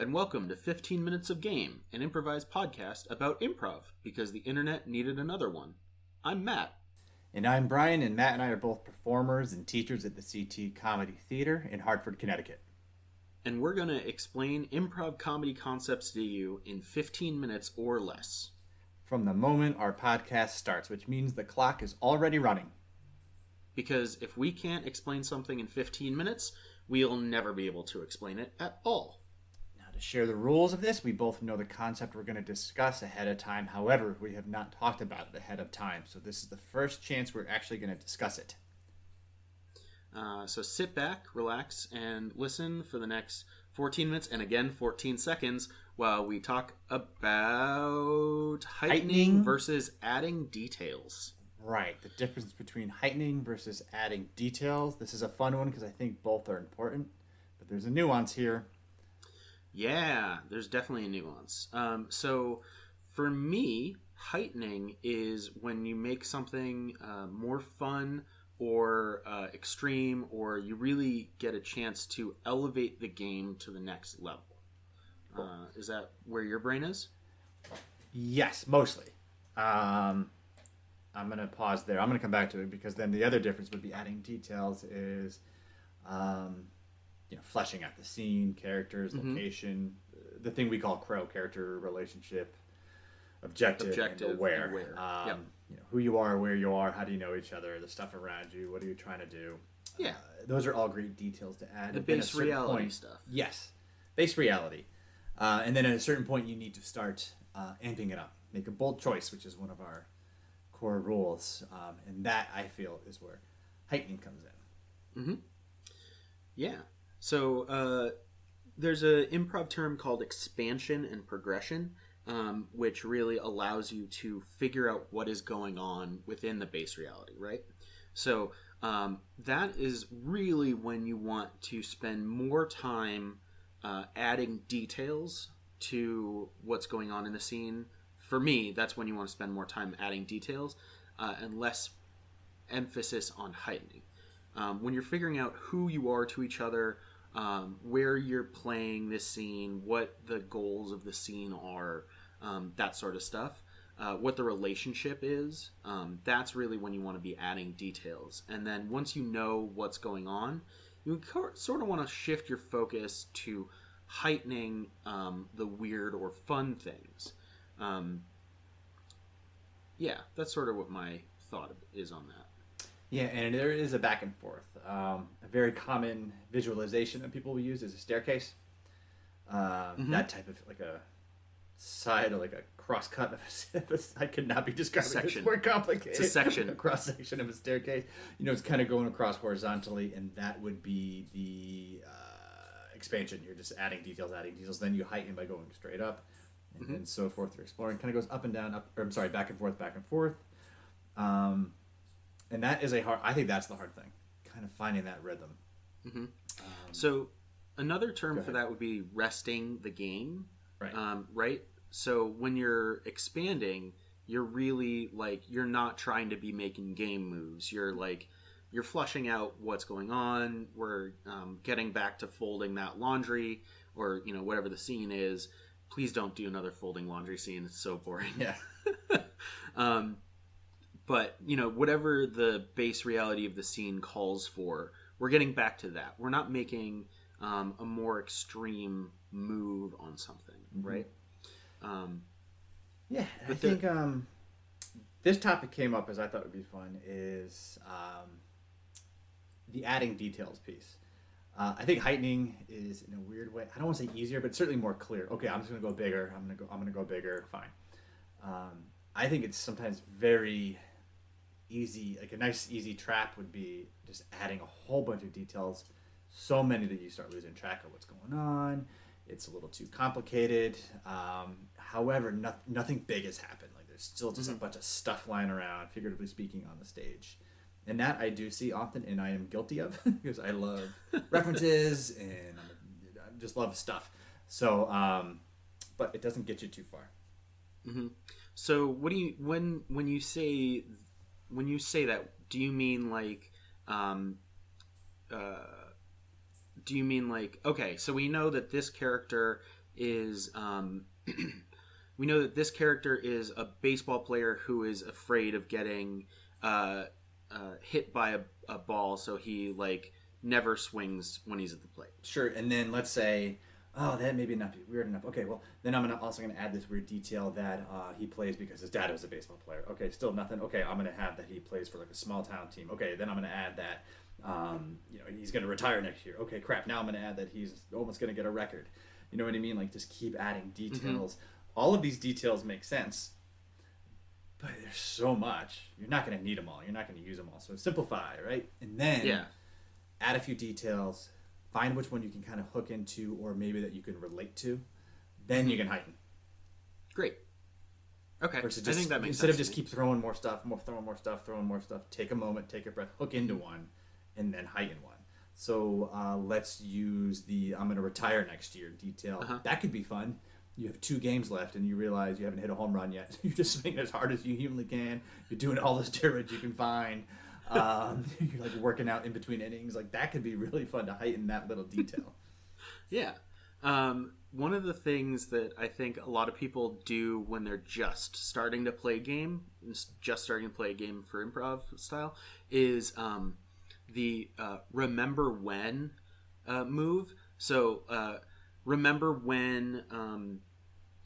and welcome to 15 Minutes of Game, an improvised podcast about improv because the internet needed another one. I'm Matt. And I'm Brian, and Matt and I are both performers and teachers at the CT Comedy Theater in Hartford, Connecticut. And we're going to explain improv comedy concepts to you in 15 minutes or less. From the moment our podcast starts, which means the clock is already running. Because if we can't explain something in 15 minutes, we'll never be able to explain it at all. Share the rules of this, we both know the concept we're going to discuss ahead of time. However, we have not talked about it ahead of time, so this is the first chance we're actually going to discuss it. Uh, so sit back, relax, and listen for the next 14 minutes and again 14 seconds while we talk about heightening, Heightening. versus adding details. Right, the difference between heightening versus adding details. This is a fun one because I think both are important, but there's a nuance here. Yeah, there's definitely a nuance. Um, so for me, heightening is when you make something uh, more fun or uh, extreme, or you really get a chance to elevate the game to the next level. Uh, is that where your brain is? Yes, mostly. Um, I'm going to pause there. I'm going to come back to it because then the other difference would be adding details is, um, you know, fleshing out the scene, characters, Mhm. location, uh, the thing we call crow character relationship, objective, Objective and where. and where. Um, Yep. You know, who you are, where you are, how do you know each other, the stuff around you, what are you trying to do? Yeah. Uh, those are all great details to add. The And then at a base reality point- stuff. Yes, base reality. Uh, and then at a certain point, you need to start uh, amping it up. Make a bold choice, which is one of our core rules. Um, and that, I feel, is where heightening comes in. Yeah. So uh, there's an improv term called expansion and progression, um, which really allows you to figure out what is going on within the base reality, right? So um, that is really when you want to spend more time uh, adding details to what's going on in the scene. For me, that's when you want to spend more time adding details uh, and less emphasis on heightening. Um, when you're figuring out who you are to each other, um, where you're playing this scene, what the goals of the scene are, um, that sort of stuff, uh, what the relationship is, um, that's really when you want to be adding details. And then once you know what's going on, you sort of want to shift your focus to heightening um, the weird or fun things. Um, yeah, that's sort of what my thought is on that. Yeah, and there is a back and forth. Um, a very common visualization that people will use is a staircase. Um, Mhm. That type of like a side or like a cross cut of a, I could not be describing Section. It's more complicated. It's a section. a cross section of a staircase. You know, it's kind of going across horizontally, and that would be the uh, expansion. You're just adding details, adding details. Then you heighten by going straight up, and, Mhm. and so forth. You're exploring. Kind of goes up and down, up. Or, I'm sorry, back and forth, back and forth. Um, and that is a hard. I think that's the hard thing. Kind of finding that rhythm. Mhm. Um, So another term for that would be resting the game, right. um, right? So when you're expanding, you're really like you're not trying to be making game moves. You're like you're flushing out what's going on. We're um, getting back to folding that laundry, or you know whatever the scene is. Please don't do another folding laundry scene. It's so boring. yeah. um, but you know whatever the base reality of the scene calls for we're getting back to that we're not making um, a more extreme move on something Mhm. right um, Yeah, I think um, this topic came up as I thought would be fun is um, the adding details piece. Uh, I think heightening is in a weird way. I don't want to say easier, but certainly more clear. Okay, I'm just gonna go bigger. I'm gonna go. I'm gonna go bigger. Fine. Um, I think it's sometimes very easy. Like a nice easy trap would be just adding a whole bunch of details, so many that you start losing track of what's going on. It's a little too complicated. Um, however, no, nothing big has happened. Like there's still just Mhm. a bunch of stuff lying around, figuratively speaking, on the stage. And that I do see often, and I am guilty of because I love references and I just love stuff. So, um, but it doesn't get you too far. hmm so what do you when when you say when you say that do you mean like um, uh, do you mean like okay so we know that this character is um, we know that this character is a baseball player who is afraid of getting uh, uh, hit by a, a ball, so he like never swings when he's at the plate. Sure, and then let's say, oh, that maybe not be weird enough. Okay, well, then I'm gonna also gonna add this weird detail that uh, he plays because his dad was a baseball player. Okay, still nothing. Okay, I'm gonna have that he plays for like a small town team. Okay, then I'm gonna add that, um, you know, he's gonna retire next year. Okay, crap. Now I'm gonna add that he's almost gonna get a record. You know what I mean? Like just keep adding details. All of these details make sense. But there's so much. You're not going to need them all. You're not going to use them all. So simplify, right? And then Yeah. add a few details, find which one you can kind of hook into or maybe that you can relate to. Then you can heighten. Great. Okay. Versus I just, think that makes instead sense of just keep throwing more stuff, more throwing more stuff, throwing more stuff. Take a moment, take a breath, hook into one, and then heighten one. So uh, let's use the I'm going to retire next year detail. Uh-huh. That could be fun. You have two games left, and you realize you haven't hit a home run yet. You're just swinging as hard as you humanly can. You're doing all the steroids you can find. Um, you're like working out in between innings. Like that could be really fun to heighten that little detail. Yeah. Um, one of the things that I think a lot of people do when they're just starting to play game, just starting to play a game for improv style, is um, the uh, remember when uh, move. So uh, remember when, um,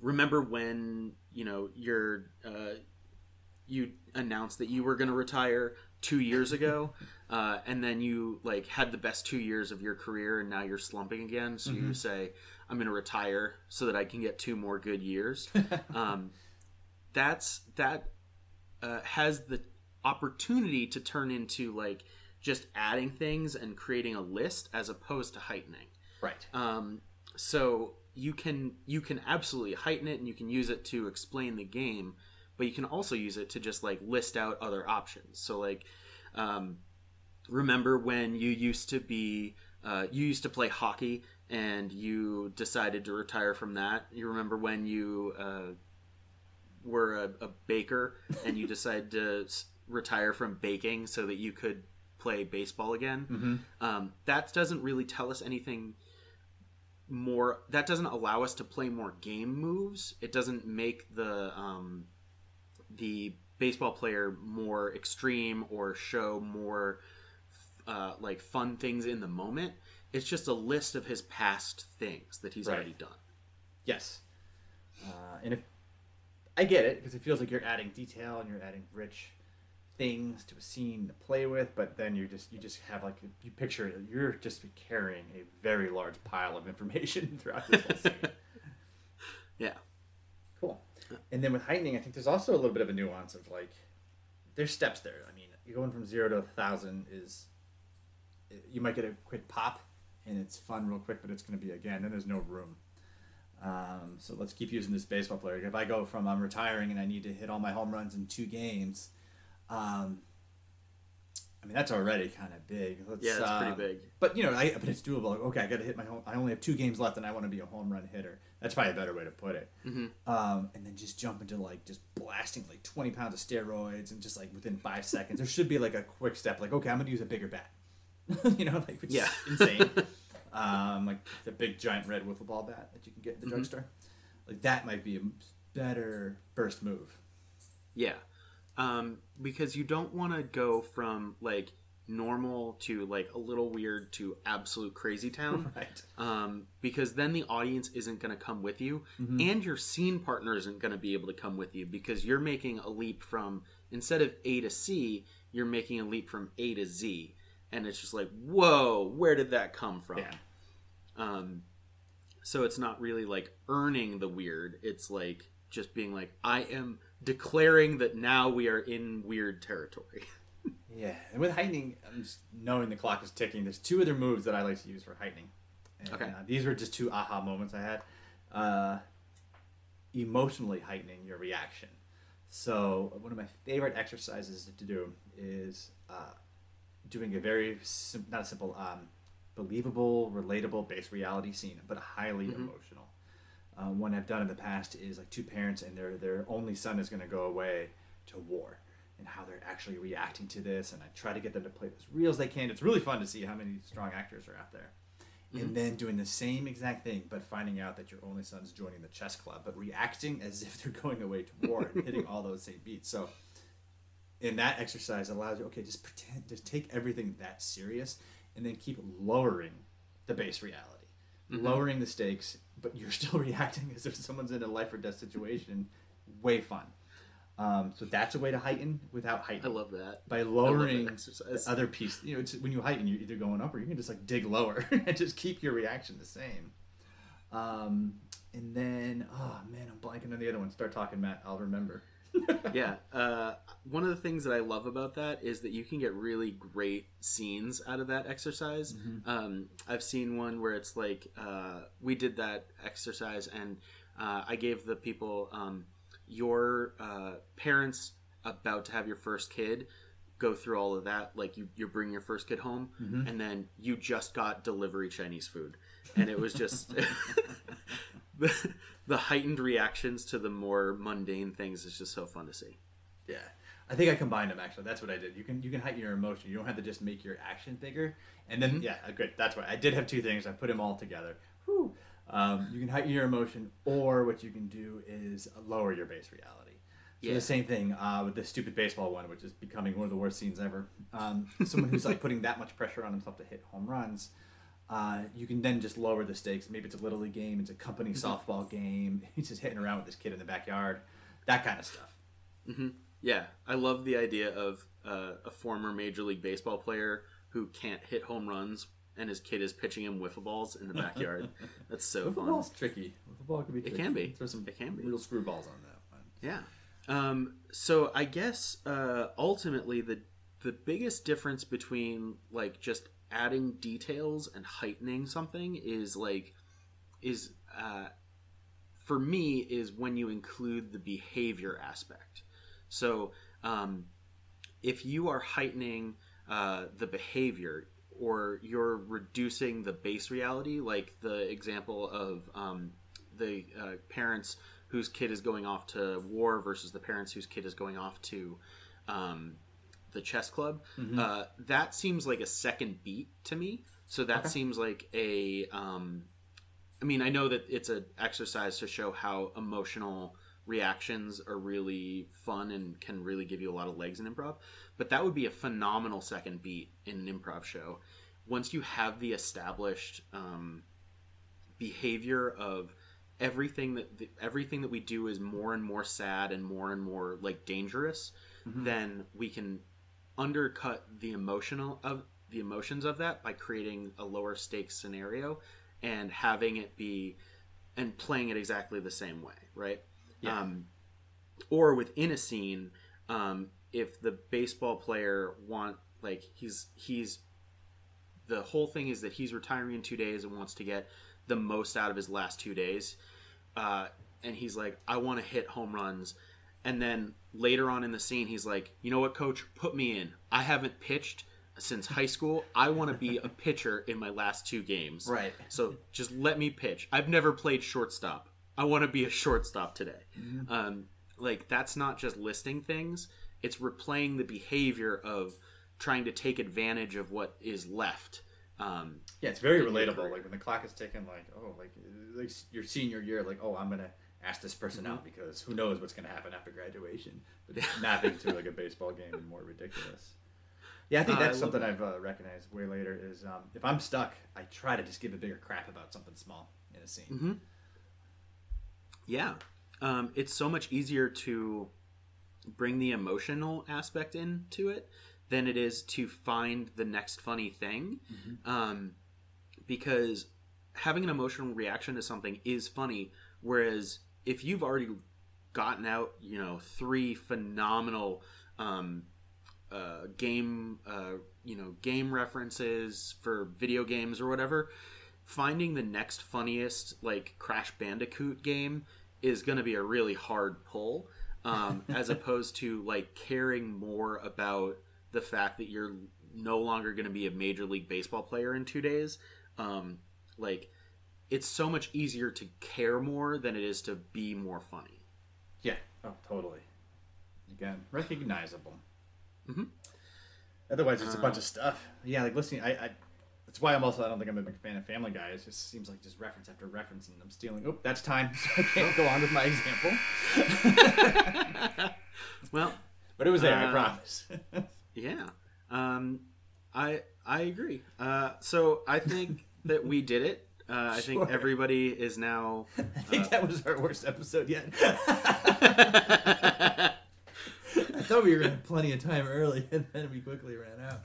remember when you know you're uh, you announced that you were going to retire two years ago, uh, and then you like had the best two years of your career, and now you're slumping again. So you say, "I'm going to retire so that I can get two more good years." um, that's that uh, has the opportunity to turn into like just adding things and creating a list as opposed to heightening. Right. Um, so you can you can absolutely heighten it and you can use it to explain the game, but you can also use it to just like list out other options. So like, um, remember when you used to be uh, you used to play hockey and you decided to retire from that. You remember when you uh, were a, a baker and you decided to s- retire from baking so that you could play baseball again. Um, that doesn't really tell us anything more. That doesn't allow us to play more game moves. It doesn't make the um, the baseball player more extreme or show more uh, like fun things in the moment. It's just a list of his past things that he's Right. already done. Yes. Uh, and if I get it because it feels like you're adding detail and you're adding rich things to a scene to play with, but then you just you just have like you picture you're just carrying a very large pile of information throughout this whole scene. Yeah. Cool. And then with heightening, I think there's also a little bit of a nuance of like there's steps there. I mean, you're going from zero to a thousand is you might get a quick pop and it's fun real quick, but it's going to be again. Then there's no room. Um, so let's keep using this baseball player. If I go from I'm retiring and I need to hit all my home runs in two games, um, I mean that's already kind of big. Let's, Yeah, that's pretty um, big. But you know, I, but it's doable. Okay, I got to hit my home. I only have two games left, and I want to be a home run hitter. That's probably a better way to put it. Mm-hmm. Um, and then just jump into like just blasting like twenty pounds of steroids, and just like within five seconds, there should be like a quick step. Like, okay, I'm gonna use a bigger bat. you know, like which Yeah. is insane. um, like the big giant red wiffle ball bat that you can get at the Mhm. drugstore. Like that might be a better first move. Yeah. Um, because you don't want to go from like normal to like a little weird to absolute crazy town. Right. um, because then the audience isn't going to come with you, and your scene partner isn't going to be able to come with you because you're making a leap from instead of A to C, you're making a leap from A to Z, and it's just like, whoa, where did that come from? Yeah. Um, so it's not really like earning the weird; it's like just being like, I am declaring that now we are in weird territory. Yeah, and with heightening, I'm just knowing the clock is ticking. There's two other moves that I like to use for heightening. And, Okay. uh, these were just two aha moments I had. Uh, emotionally heightening your reaction. So one of my favorite exercises to do is uh, doing a very sim- not a simple, um, believable, relatable, based reality scene, but highly emotional. Uh, one I've done in the past is like two parents and their their only son is going to go away to war, and how they're actually reacting to this. And I try to get them to play as real as they can. It's really fun to see how many strong actors are out there. and mm-hmm. then doing the same exact thing, but finding out that your only son's joining the chess club, but reacting as if they're going away to war and hitting all those same beats. So, in that exercise, it allows you okay, just pretend, just take everything that serious, and then keep lowering the base reality, mm-hmm. lowering the stakes, but you're still reacting as if someone's in a life or death situation. Way fun. Um, so that's a way to heighten without heightening. I love that. by lowering that exercise. the other piece. You know, it's, when you heighten, you're either going up or you can just like dig lower and just keep your reaction the same. Um, and then, oh man, I'm blanking on the other one. Start talking, Matt. I'll remember. yeah. Uh, one of the things that I love about that is that you can get really great scenes out of that exercise. Um, I've seen one where it's like uh, we did that exercise, and uh, I gave the people um, your uh, parents about to have your first kid go through all of that like you, you bring your first kid home and then you just got delivery chinese food and it was just the, the heightened reactions to the more mundane things is just so fun to see Yeah, I think I combined them actually. That's what I did. You can you can heighten your emotion. You don't have to just make your action bigger. And then yeah, uh, good. That's why I did have two things. I put them all together. Whew. Um, you can heighten your emotion, or what you can do is lower your base reality. So Yeah. the same thing uh, with the stupid baseball one, which is becoming one of the worst scenes ever. Um, someone who's like putting that much pressure on himself to hit home runs. Uh, you can then just lower the stakes. Maybe it's a little league game, it's a company softball game. He's just hitting around with this kid in the backyard, that kind of stuff. yeah i love the idea of uh, a former major league baseball player who can't hit home runs and his kid is pitching him wiffle balls in the backyard that's so Wiffle fun ball's tricky. Wiffle ball can be. Tricky. can be. Throw some It can be. real screwballs on that one. Yeah. Um, so I guess uh, ultimately the the biggest difference between like just adding details and heightening something is like is uh, for me is when you include the behavior aspect. So um, if you are heightening uh, the behavior or you're reducing the base reality, like the example of um, the uh, parents whose kid is going off to war versus the parents whose kid is going off to um, the chess club, uh, that seems like a second beat to me. So that seems like a um, I mean, I know that it's an exercise to show how emotional reactions are really fun and can really give you a lot of legs in improv, but that would be a phenomenal second beat in an improv show. Once you have the established um, behavior of everything that the, everything that we do is more and more sad and more and more like dangerous, then we can undercut the emotional of the emotions of that by creating a lower stakes scenario and having it be and playing it exactly the same way, right? Yeah. Um, or within a scene, um, if the baseball player want like he's he's the whole thing is that he's retiring in two days and wants to get the most out of his last two days, uh, and he's like, I want to hit home runs, and then later on in the scene, he's like, you know what, coach, put me in. I haven't pitched since high school. I want to be a pitcher in my last two games. Right. So just let me pitch. I've never played shortstop. I want to be a shortstop today. Um, like that's not just listing things; it's replaying the behavior of trying to take advantage of what is left. Um, Yeah, it's very relatable. Like when the clock is ticking, like oh, like like your senior year, like oh, I'm gonna ask this person out Mm-hmm. because who knows what's gonna happen after graduation. But mapping to like a baseball game and more ridiculous. Yeah, I think Uh, that's love something I've uh, recognized way later. Is um, if I'm stuck, I try to just give a bigger crap about something small in a scene. Mm-hmm. Yeah. Um, it's so much easier to bring the emotional aspect into it than it is to find the next funny thing. Um, because having an emotional reaction to something is funny. Whereas if you've already gotten out, you know, three phenomenal um, uh, game, uh, you know, game references for video games or whatever, finding the next funniest like Crash Bandicoot game is going to be a really hard pull, um, as opposed to like caring more about the fact that you're no longer going to be a major league baseball player in two days. Um, like, it's so much easier to care more than it is to be more funny. Yeah. Oh, totally. Again, recognizable. Mhm. Otherwise, it's a bunch of stuff. Yeah, like listening. I, I That's why I'm also I don't think I'm a big fan of Family Guy. It just seems like just reference after reference, and I'm stealing. Oh, that's time. So I can't go on with my example. well, but it was there. I Uh, promise. yeah. Um, I I agree. Uh, so I think that we did it. Uh, I think everybody is now. I think that was our worst episode yet. I thought we were gonna have plenty of time early, and then we quickly ran out.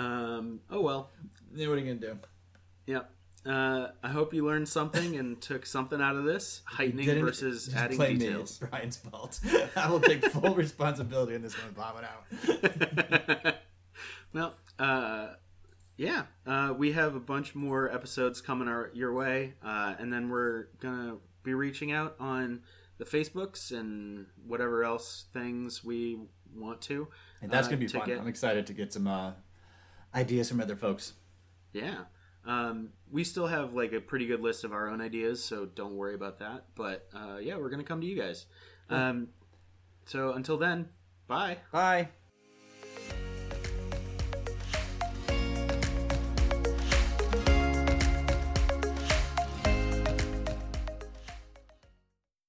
Um, oh well. Yeah, what are you gonna do? Yep. Uh, I hope you learned something and took something out of this. Heightening versus adding me. details. It's Brian's fault. I will take full responsibility in this one. Bob it out. well, uh, yeah, uh, we have a bunch more episodes coming our, your way, uh, and then we're gonna be reaching out on the Facebooks and whatever else things we want to. And that's uh, gonna be to fun. get- I'm excited to get some uh, ideas from other folks. Yeah. Um, we still have like a pretty good list of our own ideas, so don't worry about that. But uh, yeah, we're gonna come to you guys. Um, so until then, bye. Bye.